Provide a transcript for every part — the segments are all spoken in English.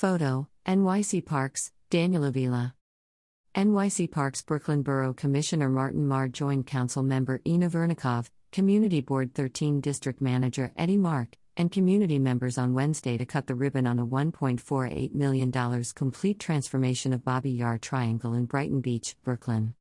Photo NYC Parks, Daniel Avila. NYC Parks Brooklyn Borough Commissioner Martin Maher joined Council Member Inna Vernikov, Community Board 13 District Manager Eddie Mark, and community members on Wednesday to cut the ribbon on a $1.48 million complete transformation of Babi Yar Triangle in Brighton Beach, Brooklyn.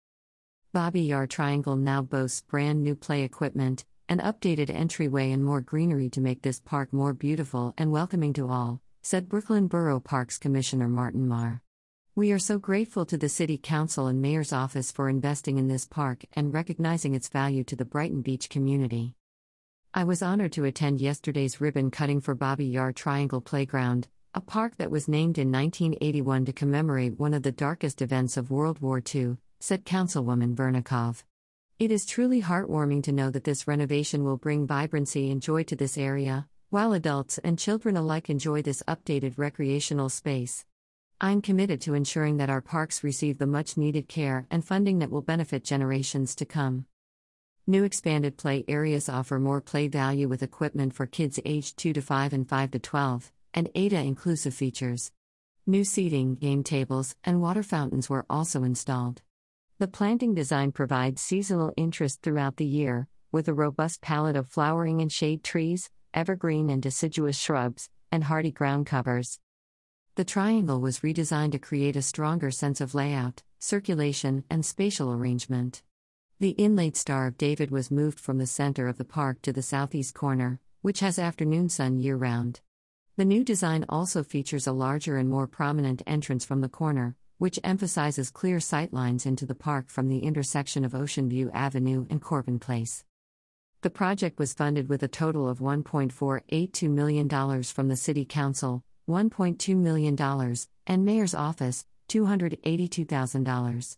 Babi Yar Triangle now boasts brand new play equipment, an updated entryway, and more greenery to make this park more beautiful and welcoming to all, said Brooklyn Borough Parks Commissioner Martin Maher. We are so grateful to the City Council and Mayor's Office for investing in this park and recognizing its value to the Brighton Beach community. I was honored to attend yesterday's ribbon cutting for Babi Yar Triangle Playground, a park that was named in 1981 to commemorate one of the darkest events of World War II, said Councilwoman Vernikov. It is truly heartwarming to know that this renovation will bring vibrancy and joy to this area, while adults and children alike enjoy this updated recreational space. I'm committed to ensuring that our parks receive the much needed care and funding that will benefit generations to come. New expanded play areas offer more play value with equipment for kids aged 2 to 5 and 5 to 12, and ADA inclusive features. New seating, game tables, and water fountains were also installed. The planting design provides seasonal interest throughout the year, with a robust palette of flowering and shade trees, evergreen and deciduous shrubs, and hardy ground covers. The triangle was redesigned to create a stronger sense of layout, circulation, and spatial arrangement. The inlaid Star of David was moved from the center of the park to the southeast corner, which has afternoon sun year round. The new design also features a larger and more prominent entrance from the corner, which emphasizes clear sightlines into the park from the intersection of Ocean View Avenue and Corbin Place. The project was funded with a total of $1.482 million from the City Council, $1.2 million, and Mayor's Office, $282,000.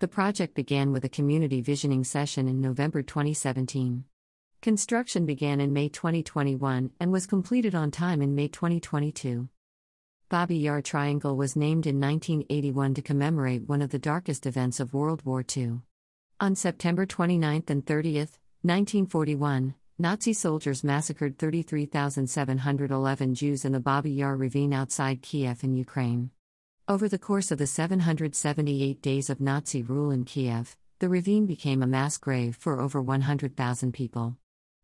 The project began with a community visioning session in November 2017. Construction began in May 2021 and was completed on time in May 2022. Babi Yar Triangle was named in 1981 to commemorate one of the darkest events of World War II. On September 29 and 30, 1941, Nazi soldiers massacred 33,711 Jews in the Babi Yar ravine outside Kiev in Ukraine. Over the course of the 778 days of Nazi rule in Kiev, the ravine became a mass grave for over 100,000 people.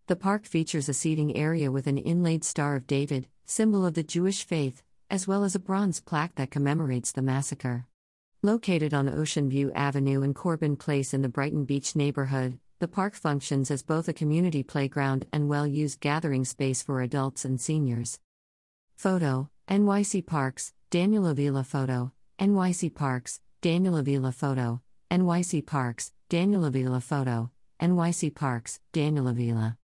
The park features a seating area with an inlaid Star of David, symbol of the Jewish faith, as well as a bronze plaque that commemorates the massacre. Located on Ocean View Avenue and Corbin Place in the Brighton Beach neighborhood, the park functions as both a community playground and well used gathering space for adults and seniors. Photo NYC Parks, Daniel Avila Photo, NYC Parks, Daniel Avila Photo, NYC Parks, Daniel Avila Photo, NYC Parks, Daniel Avila.